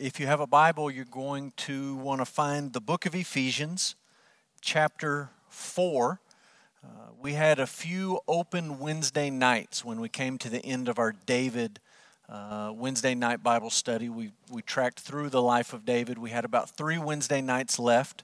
If you have a Bible, you're going to want to find the book of Ephesians, chapter 4. Uh, we had a few open Wednesday nights when we came to the end of our David uh, Wednesday night Bible study. We, we tracked through the life of David. We had about three Wednesday nights left.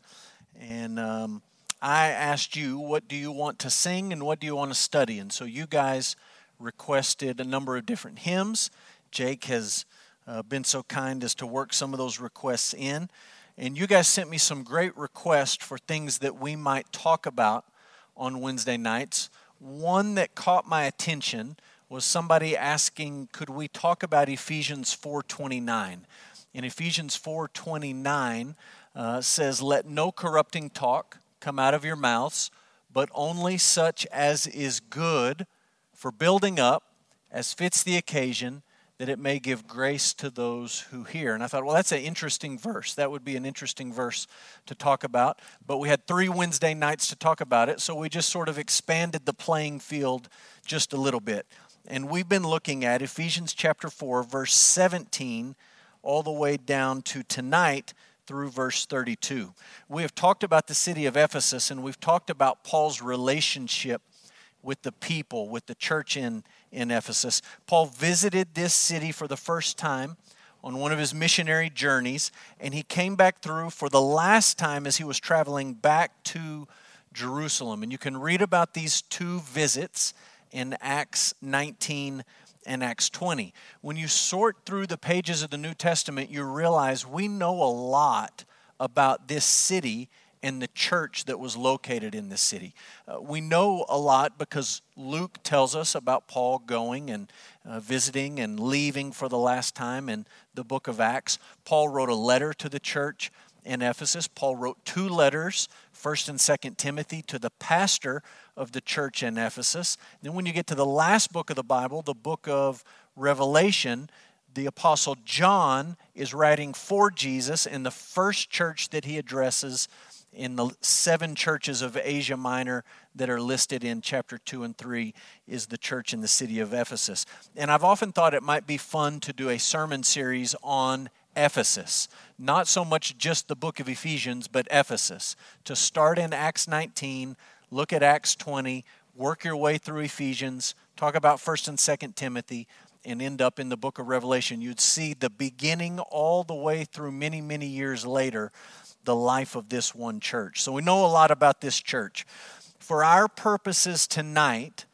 And um, I asked you, what do you want to sing and what do you want to study? And so you guys requested a number of different hymns. Jake has uh, been so kind as to work some of those requests in. And you guys sent me some great requests for things that we might talk about on Wednesday nights. One that caught my attention was somebody asking, could we talk about Ephesians 4:29? In Ephesians 4:29 uh, says, "Let no corrupting talk come out of your mouths, but only such as is good for building up, as fits the occasion." That it may give grace to those who hear. And I thought, well, that's an interesting verse. That would be an interesting verse to talk about. But we had three Wednesday nights to talk about it, so we just sort of expanded the playing field just a little bit. And we've been looking at Ephesians chapter 4, verse 17, all the way down to tonight through verse 32. We have talked about the city of Ephesus, and we've talked about Paul's relationship with the people, with the church in, in Ephesus. Paul visited this city for the first time on one of his missionary journeys, and he came back through for the last time as he was traveling back to Jerusalem. And you can read about these two visits in Acts 19 and Acts 20. When you sort through the pages of the New Testament, you realize we know a lot about this city and the church that was located in this city. Uh, we know a lot because Luke tells us about Paul going and uh, visiting and leaving for the last time in the book of Acts. Paul wrote a letter to the church in Ephesus. Paul wrote two letters, 1st and 2nd Timothy, to the pastor of the church in Ephesus. Then when you get to the last book of the Bible, the book of Revelation, the apostle John is writing for Jesus in the first church that he addresses in the seven churches of Asia Minor that are listed in chapter 2 and 3 is the church in the city of Ephesus. And I've often thought it might be fun to do a sermon series on Ephesus. Not so much just the book of Ephesians, but Ephesus. To start in Acts 19, look at Acts 20, work your way through Ephesians, talk about 1st and 2nd Timothy, and end up in the book of Revelation. You'd see the beginning all the way through many, many years later the life of this one church. So we know a lot about this church. For our purposes tonight,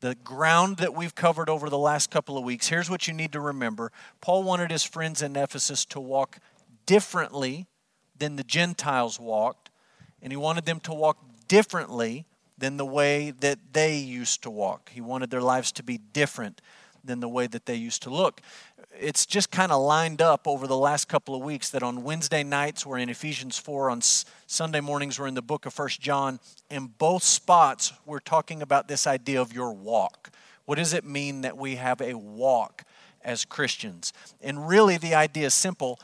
the ground that we've covered over the last couple of weeks, here's what you need to remember. Paul wanted his friends in Ephesus to walk differently than the Gentiles walked, and he wanted them to walk differently than the way that they used to walk. He wanted their lives to be different than the way that they used to look it's just kind of lined up over the last couple of weeks that on Wednesday nights we're in Ephesians 4, on Sunday mornings we're in the book of First John. In both spots, we're talking about this idea of your walk. What does it mean that we have a walk as Christians? And really, the idea is simple.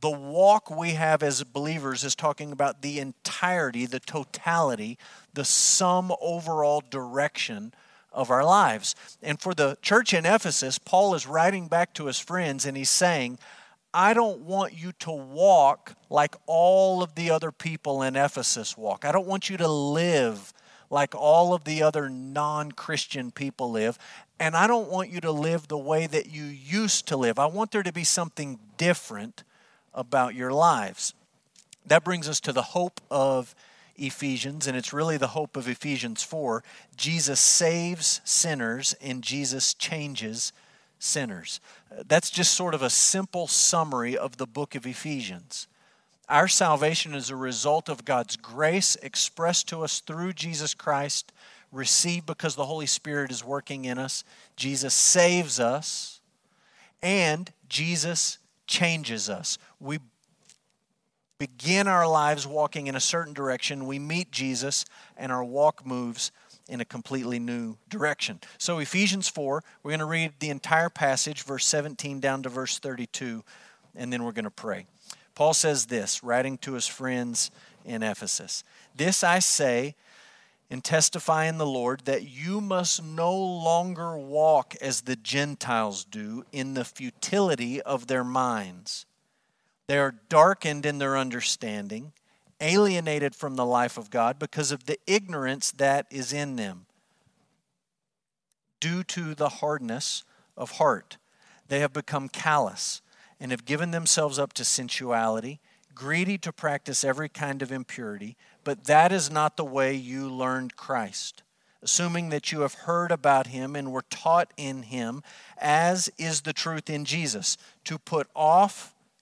The walk we have as believers is talking about the entirety, the totality, the sum overall direction of our lives. And for the church in Ephesus, Paul is writing back to his friends and he's saying, I don't want you to walk like all of the other people in Ephesus walk. I don't want you to live like all of the other non Christian people live. And I don't want you to live the way that you used to live. I want there to be something different about your lives. That brings us to the hope of Ephesians, and it's really the hope of Ephesians 4. Jesus saves sinners and Jesus changes sinners. That's just sort of a simple summary of the book of Ephesians. Our salvation is a result of God's grace expressed to us through Jesus Christ, received because the Holy Spirit is working in us. Jesus saves us, and Jesus changes us. We begin our lives walking in a certain direction, we meet Jesus, and our walk moves in a completely new direction. So, Ephesians 4, we're going to read the entire passage, verse 17 down to verse 32, and then we're going to pray. Paul says this, writing to his friends in Ephesus This I say and testify in the Lord that you must no longer walk as the Gentiles do in the futility of their minds They are darkened in their understanding, alienated from the life of God because of the ignorance that is in them due to the hardness of heart. They have become callous and have given themselves up to sensuality, greedy to practice every kind of impurity, but that is not the way you learned Christ. Assuming that you have heard about him and were taught in him, as is the truth in Jesus, to put off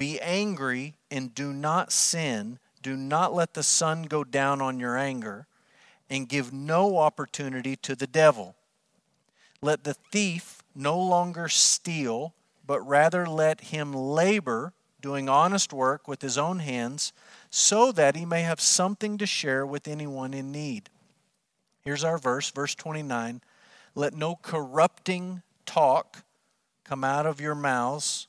Be angry and do not sin. Do not let the sun go down on your anger, and give no opportunity to the devil. Let the thief no longer steal, but rather let him labor, doing honest work with his own hands, so that he may have something to share with anyone in need. Here's our verse, verse 29. Let no corrupting talk come out of your mouths,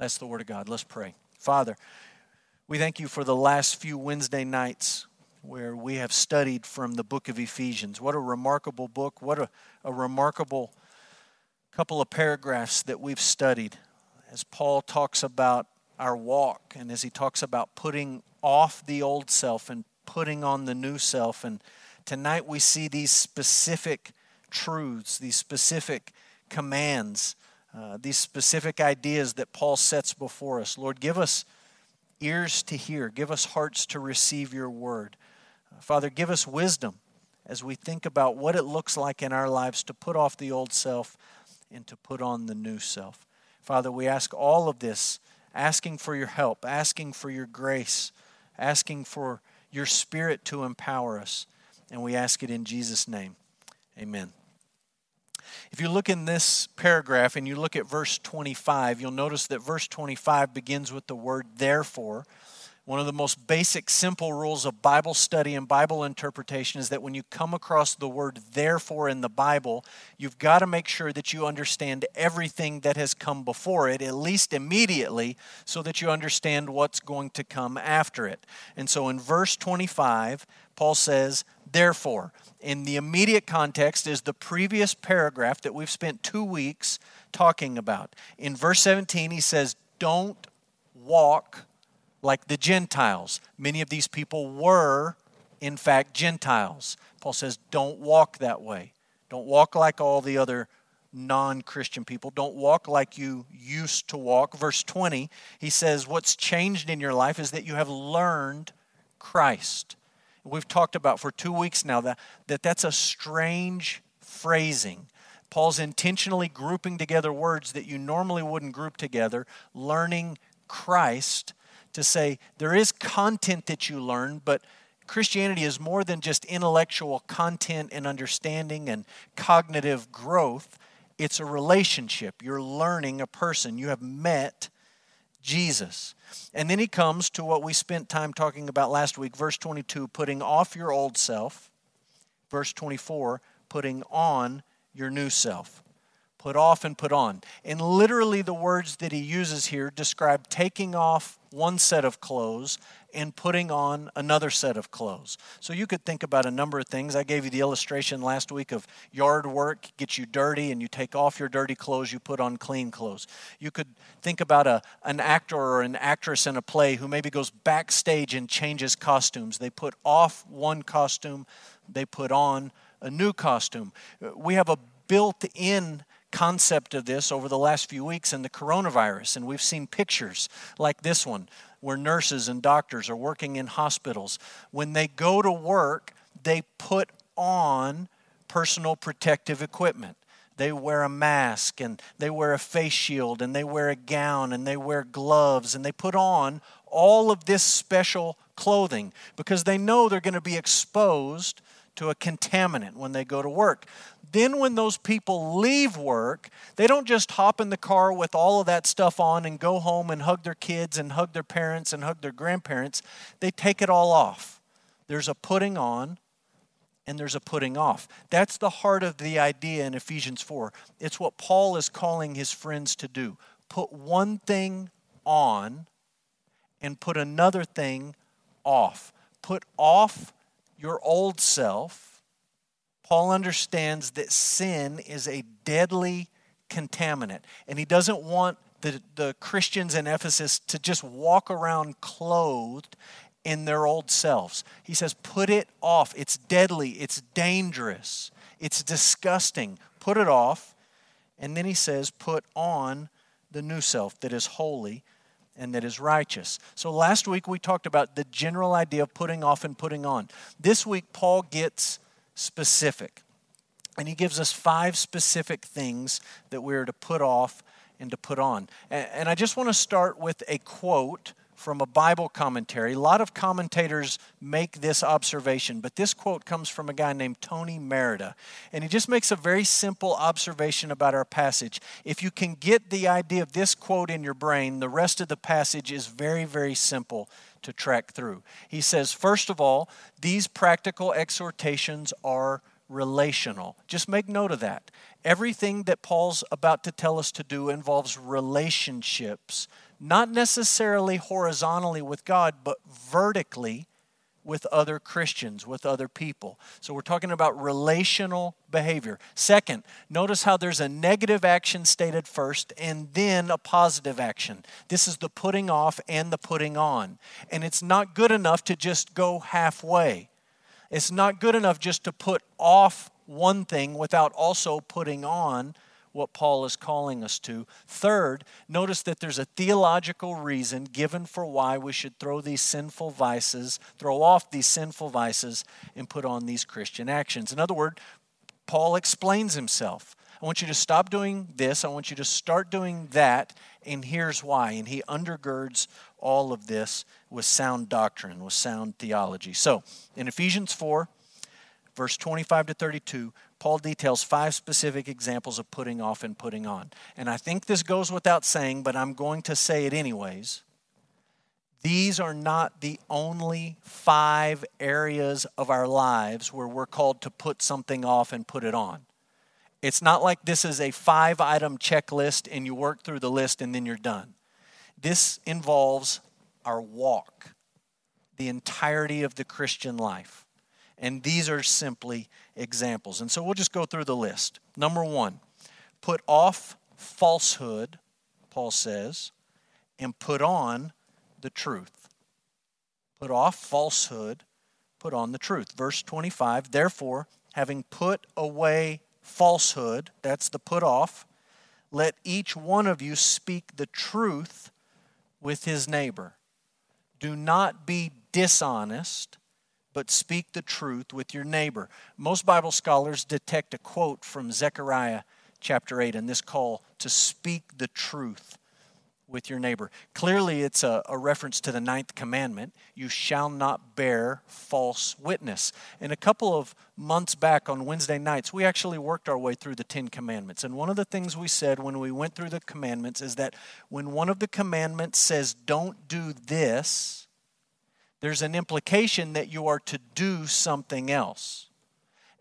That's the Word of God. Let's pray. Father, we thank you for the last few Wednesday nights where we have studied from the book of Ephesians. What a remarkable book. What a, a remarkable couple of paragraphs that we've studied as Paul talks about our walk and as he talks about putting off the old self and putting on the new self. And tonight we see these specific truths, these specific commands, uh, these specific ideas that Paul sets before us. Lord, give us ears to hear, give us hearts to receive your word. Uh, Father, give us wisdom as we think about what it looks like in our lives to put off the old self and to put on the new self. Father, we ask all of this, asking for your help, asking for your grace, asking for your spirit to empower us. And we ask it in Jesus' name. Amen. If you look in this paragraph and you look at verse 25, you'll notice that verse 25 begins with the word therefore. One of the most basic, simple rules of Bible study and Bible interpretation is that when you come across the word therefore in the Bible, you've got to make sure that you understand everything that has come before it, at least immediately, so that you understand what's going to come after it. And so in verse 25, Paul says, Therefore, in the immediate context is the previous paragraph that we've spent two weeks talking about. In verse 17, he says, Don't walk like the Gentiles. Many of these people were, in fact, Gentiles. Paul says, don't walk that way. Don't walk like all the other non Christian people. Don't walk like you used to walk. Verse 20, he says, What's changed in your life is that you have learned Christ. We've talked about for two weeks now that, that that's a strange phrasing. Paul's intentionally grouping together words that you normally wouldn't group together, learning Christ to say there is content that you learn, but Christianity is more than just intellectual content and understanding and cognitive growth. It's a relationship. You're learning a person. You have met Jesus. And then he comes to what we spent time talking about last week, verse 22, putting off your old self. Verse 24, putting on your new self put off and put on. And literally, the words that he uses here describe taking off one set of clothes and putting on another set of clothes. So you could think about a number of things. I gave you the illustration last week of yard work gets you dirty and you take off your dirty clothes, you put on clean clothes. You could think about a, an actor or an actress in a play who maybe goes backstage and changes costumes. They put off one costume, they put on a new costume. We have a built in concept of this over the last few weeks in the coronavirus, and we've seen pictures like this one where nurses and doctors are working in hospitals. When they go to work, they put on personal protective equipment. They wear a mask and they wear a face shield and they wear a gown and they wear gloves and they put on all of this special clothing because they know they're going to be exposed to a contaminant when they go to work. Then, when those people leave work, they don't just hop in the car with all of that stuff on and go home and hug their kids and hug their parents and hug their grandparents. They take it all off. There's a putting on and there's a putting off. That's the heart of the idea in Ephesians 4. It's what Paul is calling his friends to do put one thing on and put another thing off. Put off your old self. Paul understands that sin is a deadly contaminant, and he doesn't want the, the Christians in Ephesus to just walk around clothed in their old selves. He says, Put it off. It's deadly, it's dangerous, it's disgusting. Put it off. And then he says, Put on the new self that is holy and that is righteous. So last week we talked about the general idea of putting off and putting on. This week, Paul gets specific. And he gives us five specific things that we're to put off and to put on. And I just want to start with a quote from a Bible commentary. A lot of commentators make this observation, but this quote comes from a guy named Tony Merida. And he just makes a very simple observation about our passage. If you can get the idea of this quote in your brain, the rest of the passage is very, very simple to track through. He says, first of all, these practical exhortations are relational. Just make note of that. Everything that Paul's about to tell us to do involves relationships not necessarily horizontally with God, but vertically with other Christians, with other people. So we're talking about relational behavior. Second, notice how there's a negative action stated first and then a positive action. This is the putting off and the putting on. And it's not good enough to just go halfway. It's not good enough just to put off one thing without also putting on what Paul is calling us to. Third, notice that there's a theological reason given for why we should throw these sinful vices, throw off these sinful vices, and put on these Christian actions. In other words, Paul explains himself. I want you to stop doing this. I want you to start doing that. And here's why. And he undergirds all of this with sound doctrine, with sound theology. So, in Ephesians 4, verse 25 to 32, Paul details five specific examples of putting off and putting on. And I think this goes without saying, but I'm going to say it anyways. These are not the only five areas of our lives where we're called to put something off and put it on. It's not like this is a five item checklist and you work through the list and then you're done. This involves our walk, the entirety of the Christian life. And these are simply examples. And so we'll just go through the list. Number one, put off falsehood, Paul says, and put on the truth. Put off falsehood, put on the truth. Verse 25, therefore, having put away falsehood, that's the put off, let each one of you speak the truth with his neighbor. Do not be dishonest but speak the truth with your neighbor. Most Bible scholars detect a quote from Zechariah chapter 8 in this call to speak the truth with your neighbor. Clearly, it's a, a, reference to the ninth commandment you shall not bear false witness. And a couple of months back on Wednesday nights, we actually worked our way through the Ten Commandments. And one of the things we said when we went through the commandments is that when one of the commandments says, don't do this, there's an implication that you are to do something else.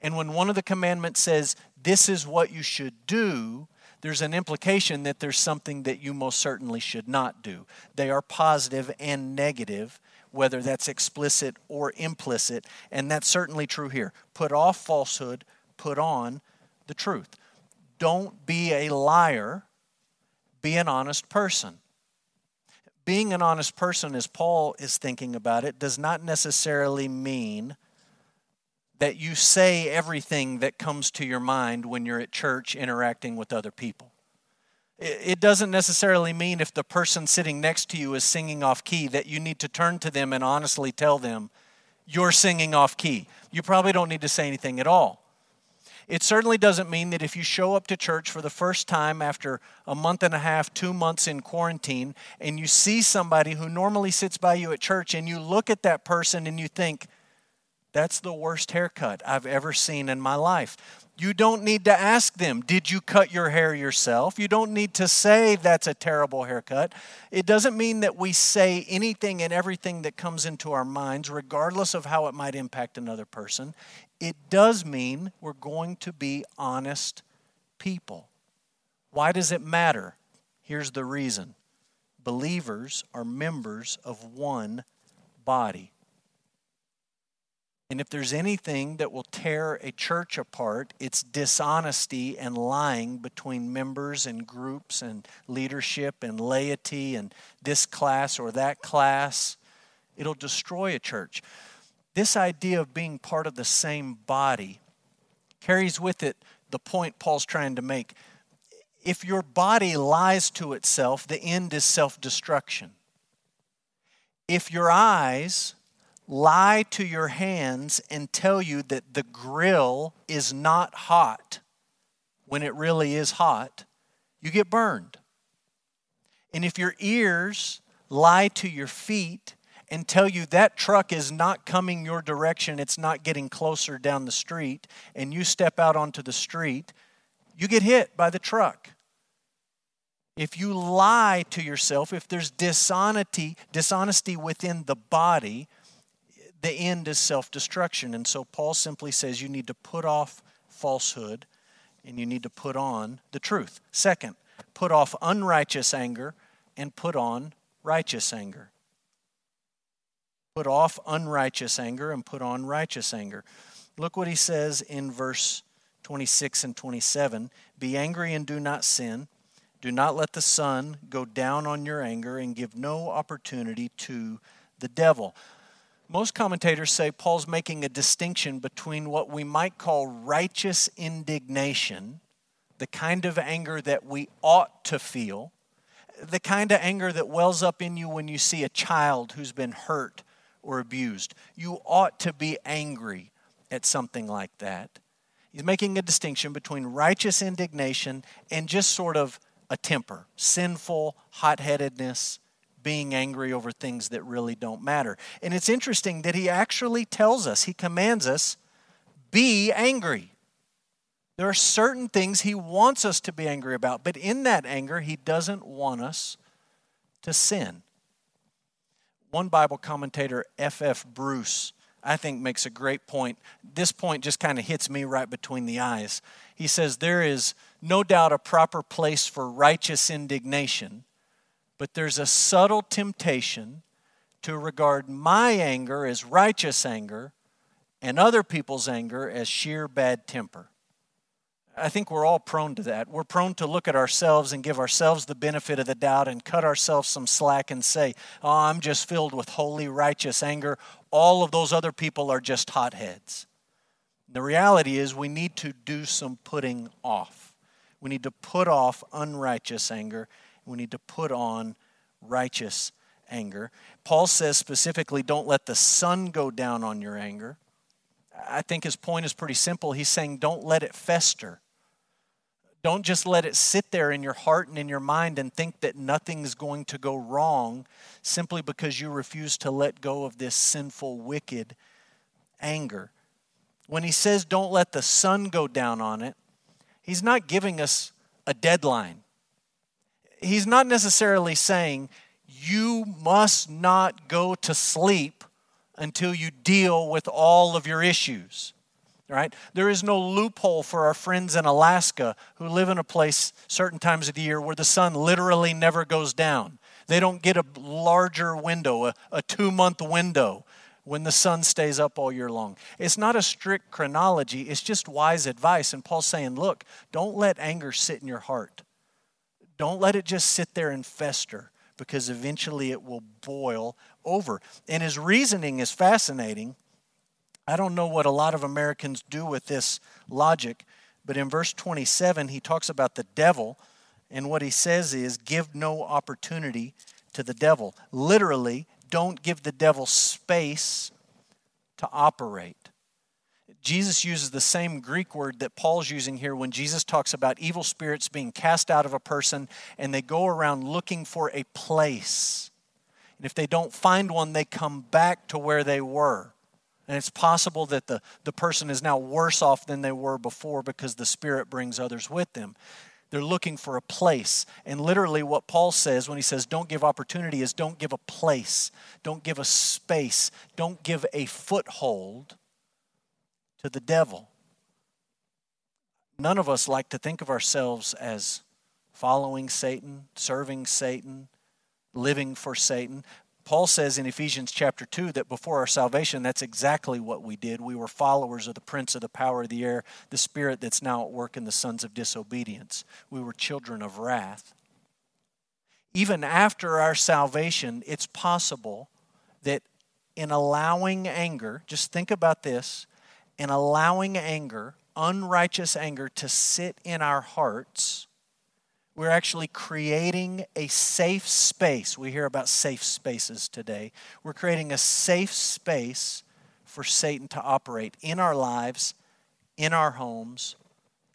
And when one of the commandments says, this is what you should do, there's an implication that there's something that you most certainly should not do. They are positive and negative, whether that's explicit or implicit, and that's certainly true here. Put off falsehood, put on the truth. Don't be a liar, be an honest person being an honest person, as Paul is thinking about it, does not necessarily mean that you say everything that comes to your mind when you're at church interacting with other people. It doesn't necessarily mean if the person sitting next to you is singing off key that you need to turn to them and honestly tell them, you're singing off key. You probably don't need to say anything at all. It certainly doesn't mean that if you show up to church for the first time after a month and a half, two months in quarantine, and you see somebody who normally sits by you at church and you look at that person and you think, that's the worst haircut I've ever seen in my life. You don't need to ask them, Did you cut your hair yourself? You don't need to say that's a terrible haircut. It doesn't mean that we say anything and everything that comes into our minds, regardless of how it might impact another person. It does mean we're going to be honest people. Why does it matter? Here's the reason believers are members of one body. And if there's anything that will tear a church apart, it's dishonesty and lying between members and groups and leadership and laity and this class or that class. It'll destroy a church. This idea of being part of the same body carries with it the point Paul's trying to make. If your body lies to itself, the end is self destruction. If your eyes lie to your hands and tell you that the grill is not hot when it really is hot, you get burned. And if your ears lie to your feet and tell you that truck is not coming your direction, it's not getting closer down the street, and you step out onto the street, you get hit by the truck. If you lie to yourself, if there's dishonesty, dishonesty within the body, the end is self destruction. And so Paul simply says you need to put off falsehood and you need to put on the truth. Second, put off unrighteous anger and put on righteous anger. Put off unrighteous anger and put on righteous anger. Look what he says in verse 26 and 27 Be angry and do not sin. Do not let the sun go down on your anger and give no opportunity to the devil. Most commentators say Paul's making a distinction between what we might call righteous indignation, the kind of anger that we ought to feel, the kind of anger that wells up in you when you see a child who's been hurt or abused. You ought to be angry at something like that. He's making a distinction between righteous indignation and just sort of a temper, sinful hot headedness, being angry over things that really don't matter. And it's interesting that he actually tells us, he commands us, be angry. There are certain things he wants us to be angry about, but in that anger, he doesn't want us to sin. One Bible commentator, F.F. F. Bruce, I think makes a great point. This point just kind of hits me right between the eyes. He says, There is no doubt a proper place for righteous indignation but there's a subtle temptation to regard my anger as righteous anger and other people's anger as sheer bad temper. I think we're all prone to that. We're prone to look at ourselves and give ourselves the benefit of the doubt and cut ourselves some slack and say, Oh, I'm just filled with holy, righteous anger. All of those other people are just hotheads. The reality is, we need to do some putting off. We need to put off unrighteous anger we need to put on righteous anger. Paul says specifically, don't let the sun go down on your anger. I think his point is pretty simple. He's saying, don't let it fester. Don't just let it sit there in your heart and in your mind and think that nothing's going to go wrong simply because you refuse to let go of this sinful, wicked anger. When he says don't let the sun go down on it, he's not giving us a deadline he's not necessarily saying you must not go to sleep until you deal with all of your issues. Right? There is no loophole for our friends in Alaska who live in a place certain times of the year where the sun literally never goes down. They don't get a larger window, a, a two month window when the sun stays up all year long. It's not a strict chronology, it's just wise advice. And Paul's saying, look, don't let anger sit in your heart. Don't let it just sit there and fester because eventually it will boil over. And his reasoning is fascinating. I don't know what a lot of Americans do with this logic, but in verse 27, he talks about the devil And what he says is give no opportunity to the devil. Literally, don't give the devil space to operate. Jesus uses the same Greek word that Paul's using here when Jesus talks about evil spirits being cast out of a person and they go around looking for a place. And if they don't find one, they come back to where they were. And it's possible that the, the person is now worse off than they were before because the Spirit brings others with them. They're looking for a place. And literally, what Paul says when he says don't give opportunity is don't give a place, don't give a space, don't give a foothold to the devil. None of us like to think of ourselves as following Satan, serving Satan, living for Satan. Paul says in Ephesians chapter 2 that before our salvation, that's exactly what we did. We were followers of the prince of the power of the air, the spirit that's now at work in the sons of disobedience. We were children of wrath. Even after our salvation, it's possible that in allowing anger, just think about this, in allowing anger, unrighteous anger, to sit in our hearts, we're actually creating a safe space. We hear about safe spaces today. We're creating a safe space for Satan to operate in our lives, in our homes,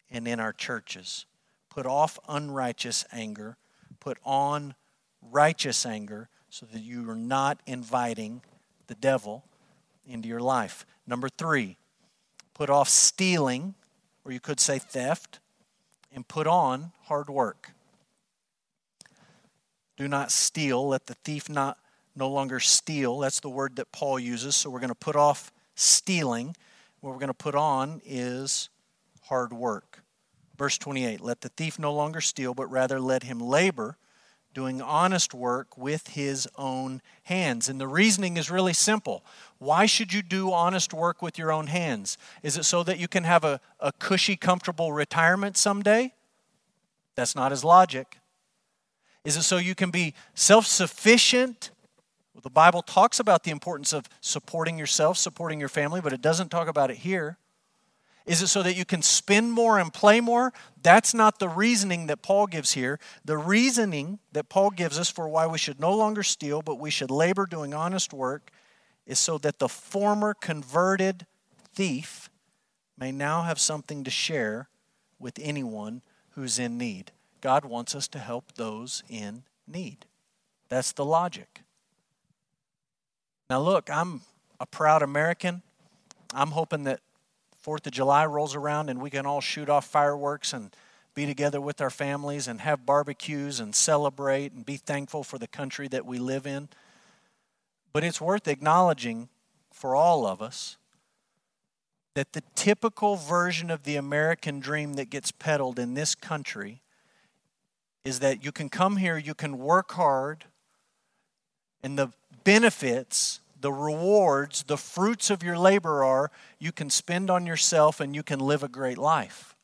and in our churches. Put off unrighteous anger, put on righteous anger so that you are not inviting the devil into your life. Number three, Put off stealing, or you could say theft, and put on hard work. Do not steal. Let the thief not no longer steal. That's the word that Paul uses. So we're going to put off stealing. What we're going to put on is hard work. Verse 28 Let the thief no longer steal, but rather let him labor doing honest work with his own hands. And the reasoning is really simple. Why should you do honest work with your own hands? Is it so that you can have a, a cushy, comfortable retirement someday? That's not his logic. Is it so you can be self sufficient? Well, the Bible talks about the importance of supporting yourself, supporting your family, but it doesn't talk about it here. Is it so that you can spend more and play more? That's not the reasoning that Paul gives here. The reasoning that Paul gives us for why we should no longer steal, but we should labor doing honest work, is so that the former converted thief may now have something to share with anyone who's in need. God wants us to help those in need. That's the logic. Now, look, I'm a proud American. I'm hoping that Fourth of July rolls around and we can all shoot off fireworks and be together with our families and have barbecues and celebrate and be thankful for the country that we live in. But it's worth acknowledging for all of us that the typical version of the American dream that gets peddled in this country is that you can come here, you can work hard, and the benefits the rewards, the fruits of your labor are you can spend on yourself and you can live a great life.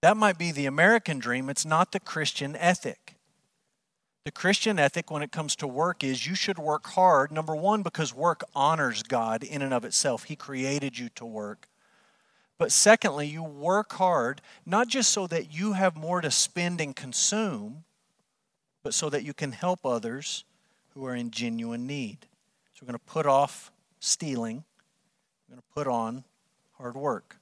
That might be the American dream, it's not the Christian ethic. The Christian ethic when it comes to work is you should work hard, number one, because work honors God in and of itself. He created you to work. But secondly, you work hard, not just so that you have more to spend and consume, but so that you can help others who are in genuine need. So we're going to put off stealing, we're going to put on hard work.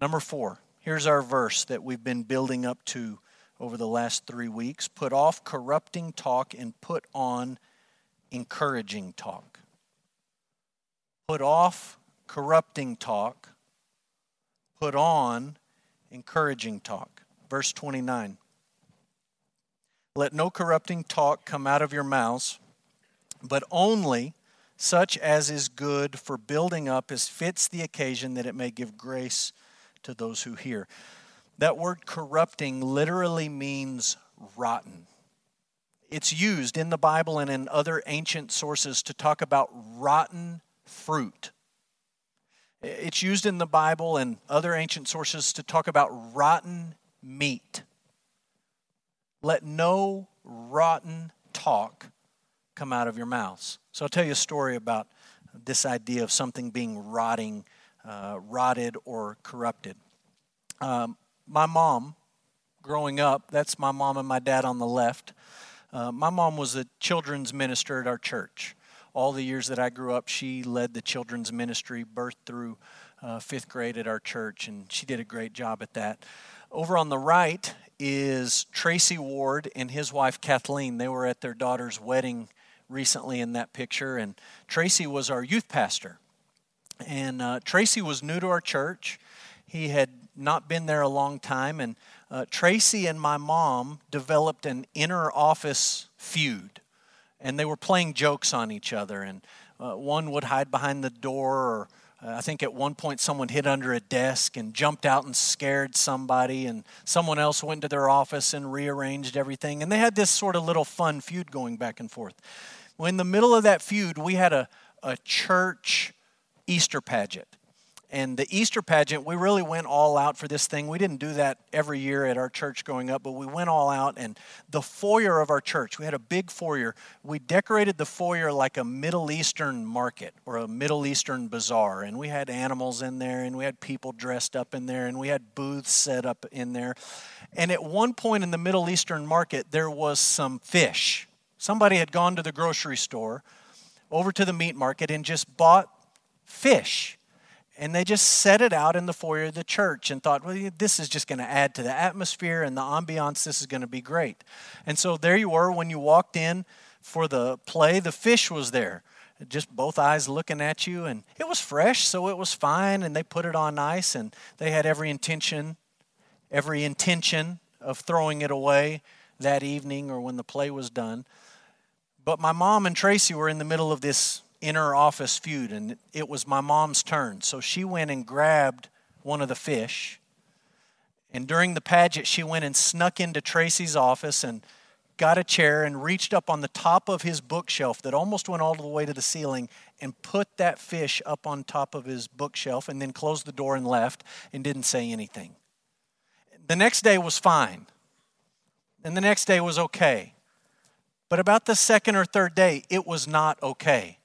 Number four, here's our verse that we've been building up to over the last three weeks put off corrupting talk and put on encouraging talk. Put off corrupting talk, put on encouraging talk. Verse 29. Let no corrupting talk come out of your mouths, but only such as is good for building up as fits the occasion that it may give grace to those who hear. That word corrupting literally means rotten. It's used in the Bible and in other ancient sources to talk about rotten fruit. It's used in the Bible and other ancient sources to talk about rotten meat. Let no rotten talk come out of your mouths. So I'll tell you a story about this idea of something being rotting, uh, rotted, or corrupted. Um, my mom growing up. That's my mom and my dad on the left. Uh, my mom was a children's minister at our church. All the years that I grew up, she led the children's ministry, birth through uh, fifth grade at our church, and she did a great job at that. Over on the right is Tracy Ward and his wife Kathleen. They were at their daughter's wedding recently in that picture, and Tracy was our youth pastor. And uh, Tracy was new to our church. He had not been there a long time, and uh, Tracy and my mom developed an inner office feud, and they were playing jokes on each other. And uh, one would hide behind the door, or uh, I think at one point someone hid under a desk and jumped out and scared somebody, and someone else went to their office and rearranged everything. And they had this sort of little fun feud going back and forth. Well, in the middle of that feud, we had a, a church Easter pageant and the Easter pageant, we really went all out for this thing. We didn't do that every year at our church growing up, but we went all out. And the foyer of our church, we had a big foyer. We decorated the foyer like a Middle Eastern market or a Middle Eastern bazaar. And we had animals in there, and we had people dressed up in there, and we had booths set up in there. And at one point in the Middle Eastern market, there was some fish. Somebody had gone to the grocery store, over to the meat market, and just bought fish and they just set it out in the foyer of the church and thought, well, this is just going to add to the atmosphere and the ambiance. This is going to be great. And so there you were when you walked in for the play, the fish was there, just both eyes looking at you. And it was fresh, so it was fine. And they put it on ice, and they had every intention, every intention of throwing it away that evening or when the play was done. But my mom and Tracy were in the middle of this inner office feud, and it was my mom's turn. So she went and grabbed one of the fish. And during the pageant, she went and snuck into Tracy's office and got a chair and reached up on the top of his bookshelf that almost went all the way to the ceiling and put that fish up on top of his bookshelf and then closed the door and left and didn't say anything. The next day was fine. And the next day was okay. But about the second or third day, it was not okay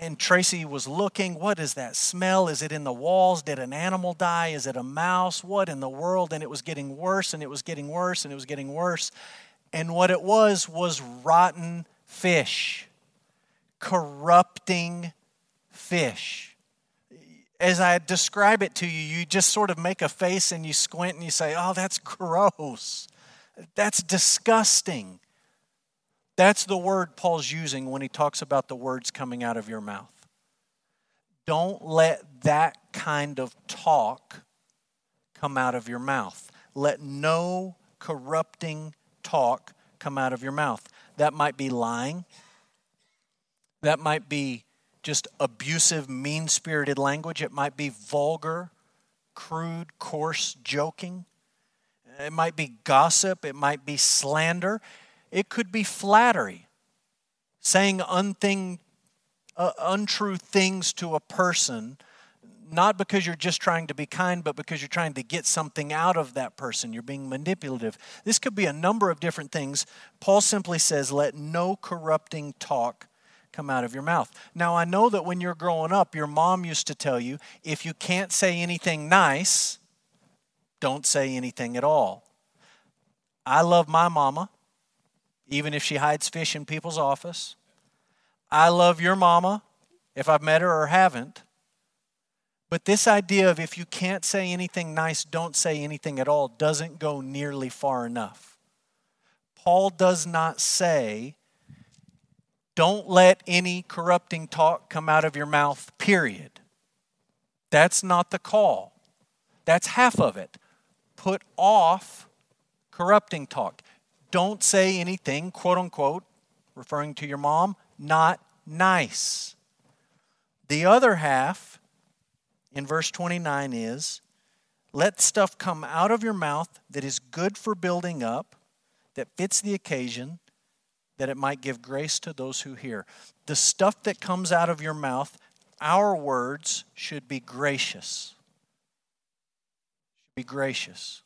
and Tracy was looking, what is that smell? Is it in the walls? Did an animal die? Is it a mouse? What in the world? And it was getting worse and it was getting worse and it was getting worse. And what it was was rotten fish, corrupting fish. As I describe it to you, you just sort of make a face and you squint and you say, oh, that's gross. That's disgusting. That's the word Paul's using when he talks about the words coming out of your mouth. Don't let that kind of talk come out of your mouth. Let no corrupting talk come out of your mouth. That might be lying. That might be just abusive, mean spirited language. It might be vulgar, crude, coarse joking. It might be gossip. It might be slander. It could be flattery, saying unthing, uh, untrue things to a person, not because you're just trying to be kind, but because you're trying to get something out of that person. You're being manipulative. This could be a number of different things. Paul simply says, let no corrupting talk come out of your mouth. Now, I know that when you're growing up, your mom used to tell you if you can't say anything nice, don't say anything at all. I love my mama even if she hides fish in people's office. I love your mama, if I've met her or haven't. But this idea of if you can't say anything nice, don't say anything at all doesn't go nearly far enough. Paul does not say, don't let any corrupting talk come out of your mouth, period. That's not the call. That's half of it. Put off corrupting talk don't say anything, quote unquote, referring to your mom, not nice. The other half in verse 29 is let stuff come out of your mouth that is good for building up, that fits the occasion, that it might give grace to those who hear. The stuff that comes out of your mouth, our words should be gracious. Should be gracious.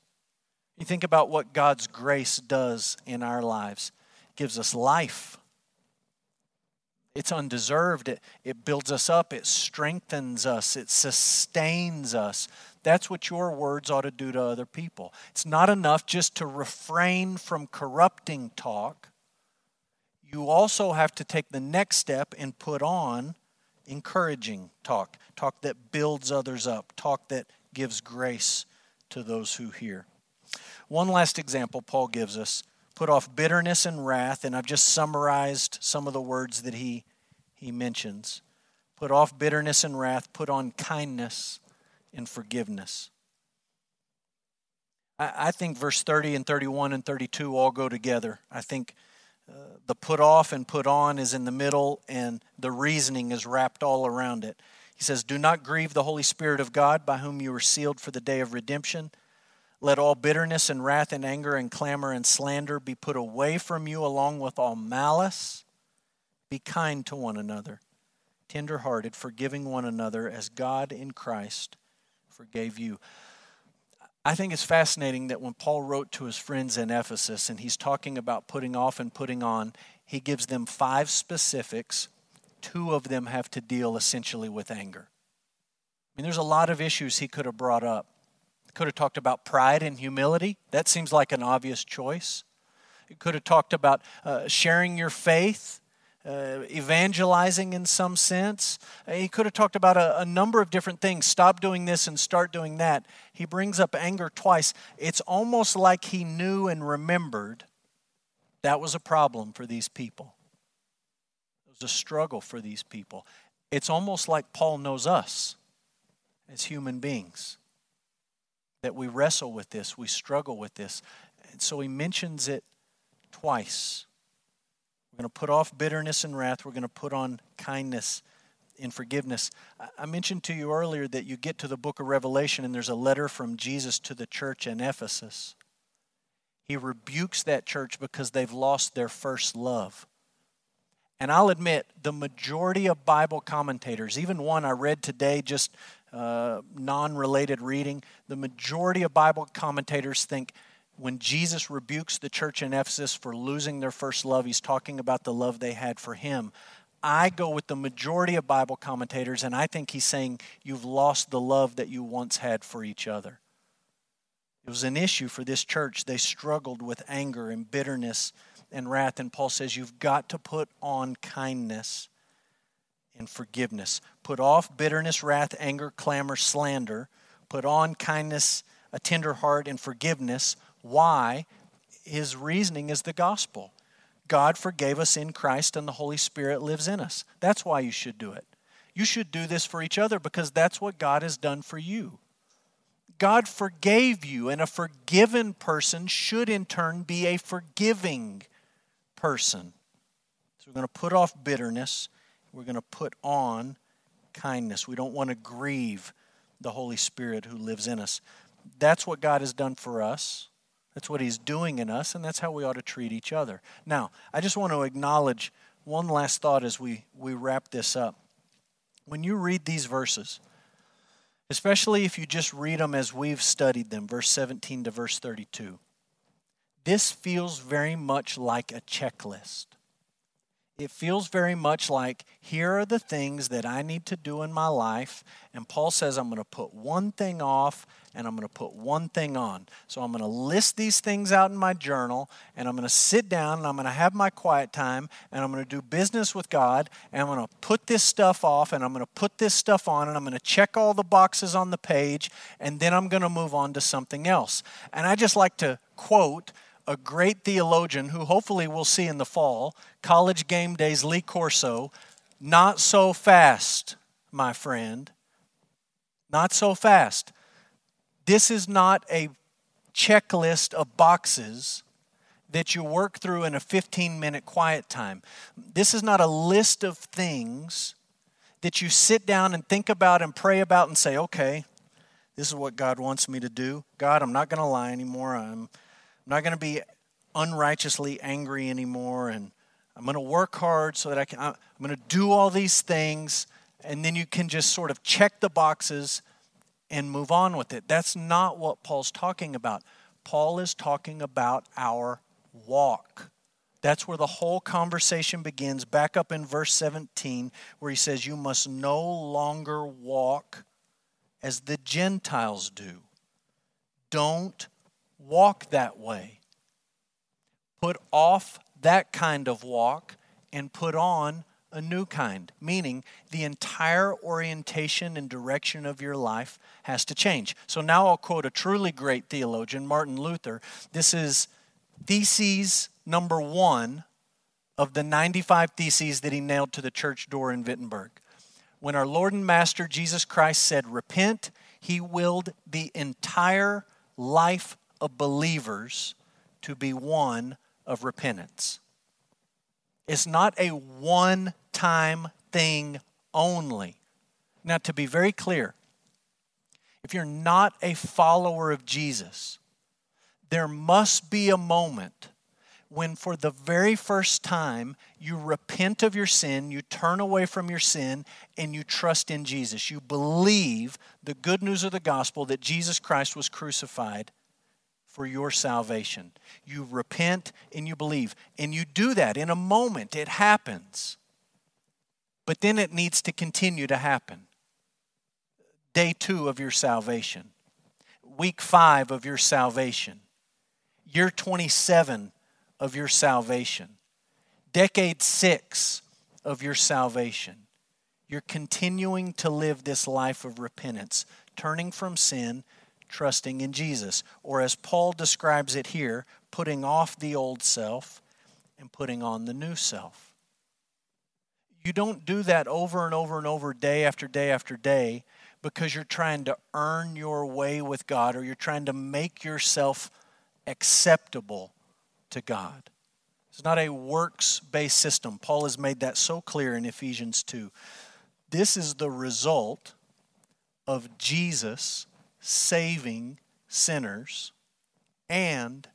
You think about what God's grace does in our lives. It gives us life. It's undeserved. It, it builds us up. It strengthens us. It sustains us. That's what your words ought to do to other people. It's not enough just to refrain from corrupting talk. You also have to take the next step and put on encouraging talk, talk that builds others up, talk that gives grace to those who hear. One last example Paul gives us put off bitterness and wrath, and I've just summarized some of the words that he, he mentions. Put off bitterness and wrath, put on kindness and forgiveness. I, I think verse 30 and 31 and 32 all go together. I think uh, the put off and put on is in the middle, and the reasoning is wrapped all around it. He says, Do not grieve the Holy Spirit of God, by whom you were sealed for the day of redemption. Let all bitterness and wrath and anger and clamor and slander be put away from you, along with all malice. Be kind to one another, tenderhearted, forgiving one another, as God in Christ forgave you. I think it's fascinating that when Paul wrote to his friends in Ephesus and he's talking about putting off and putting on, he gives them five specifics. Two of them have to deal essentially with anger. I mean, there's a lot of issues he could have brought up. Could have talked about pride and humility. That seems like an obvious choice. He could have talked about uh, sharing your faith uh, evangelizing in some sense. Uh, he could have talked about a, a, number of different things. Stop doing this and start doing that. He brings up anger twice. It's almost like he knew and remembered that was a problem for these people. It was a struggle for these people. It's almost like Paul knows us as human beings. That we wrestle with this, we struggle with this. And so he mentions it twice. We're going to put off bitterness and wrath. We're going to put on kindness and forgiveness. I mentioned to you earlier that you get to the book of Revelation and there's a letter from Jesus to the church in Ephesus. He rebukes that church because they've lost their first love. And I'll admit, the majority of Bible commentators, even one I read today, just uh, non related reading, the majority of Bible commentators think when Jesus rebukes the church in Ephesus for losing their first love, he's talking about the love they had for him. I go with the majority of Bible commentators, and I think he's saying you've lost the love that you once had for each other. It was an issue for this church. They struggled with anger and bitterness and wrath, and Paul says you've got to put on kindness and forgiveness. Put off bitterness, wrath, anger, clamor, slander. Put on kindness, a tender heart, and forgiveness why? His reasoning is the gospel. God forgave us in Christ and the Holy Spirit lives in us. That's why you should do it. You should do this for each other because that's what God has done for you. God forgave you, and a forgiven person should in turn be a forgiving person. So we're going to put off bitterness, we're going to put on kindness. We don't want to grieve the Holy Spirit who lives in us. That's what God has done for us. That's what He's doing in us, and that's how we ought to treat each other. Now, I just want to acknowledge one last thought as we, we wrap this up. When you read these verses, especially if you just read them as we've studied them, verse 17 to verse 32, this feels very much like a checklist. It feels very much like here are the things that I need to do in my life. And Paul says, I'm going to put one thing off and I'm going to put one thing on. So I'm going to list these things out in my journal and I'm going to sit down and I'm going to have my quiet time and I'm going to do business with God and I'm going to put this stuff off and I'm going to put this stuff on and I'm going to check all the boxes on the page and then I'm going to move on to something else. And I just like to quote a great theologian who hopefully we'll see in the fall, College Game Days Lee Corso. Not so fast, my friend. Not so fast. This is not a checklist of boxes that you work through in a 15 minute quiet time. This is not a list of things that you sit down and think about and pray about and say, okay, this is what God wants me to do. God, I'm not going to lie anymore. I'm I'm not going to be unrighteously angry anymore, and I'm going to work hard so that I can. I'm going to do all these things, and then you can just sort of check the boxes and move on with it. That's not what Paul's talking about. Paul is talking about our walk, That's where the whole conversation begins. Back up in verse 17, where he says, You must no longer walk as the Gentiles do. Don't walk that way. Put off that kind of walk and put on a new kind, meaning the entire orientation and direction of your life has to change. So now I'll quote a truly great theologian, Martin Luther. This is theses number one of the 95 theses that he nailed to the church door in Wittenberg. When our Lord and Master Jesus Christ said, Repent, he willed the entire life of believers to be one of repentance. It's not a one time thing only. Now, to be very clear, if you're not a follower of Jesus, there must be a moment when, for the very first time, you repent of your sin, you turn away from your sin, and you trust in Jesus. You believe the good news of the gospel that Jesus Christ was crucified for your salvation. You repent and you believe. And you do that in a moment, it happens. But then it needs to continue to happen. Day two of your salvation, week five of your salvation, year 27 of your salvation, decade six of your salvation. You're continuing to live this life of repentance, turning from sin, trusting in Jesus. Or as Paul describes it here, putting off the old self and putting on the new self. You don't do that over and over and over, day after day after day, because you're trying to earn your way with God or you're trying to make yourself acceptable to God. It's not a works based system. Paul has made that so clear in Ephesians 2. This is the result of Jesus saving sinners and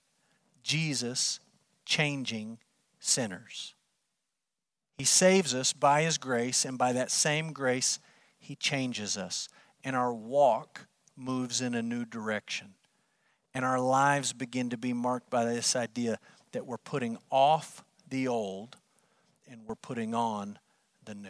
Jesus changing sinners. He saves us by His grace, and by that same grace, He changes us. And our walk moves in a new direction and our lives begin to be marked by this idea that we're putting off the old and we're putting on the new.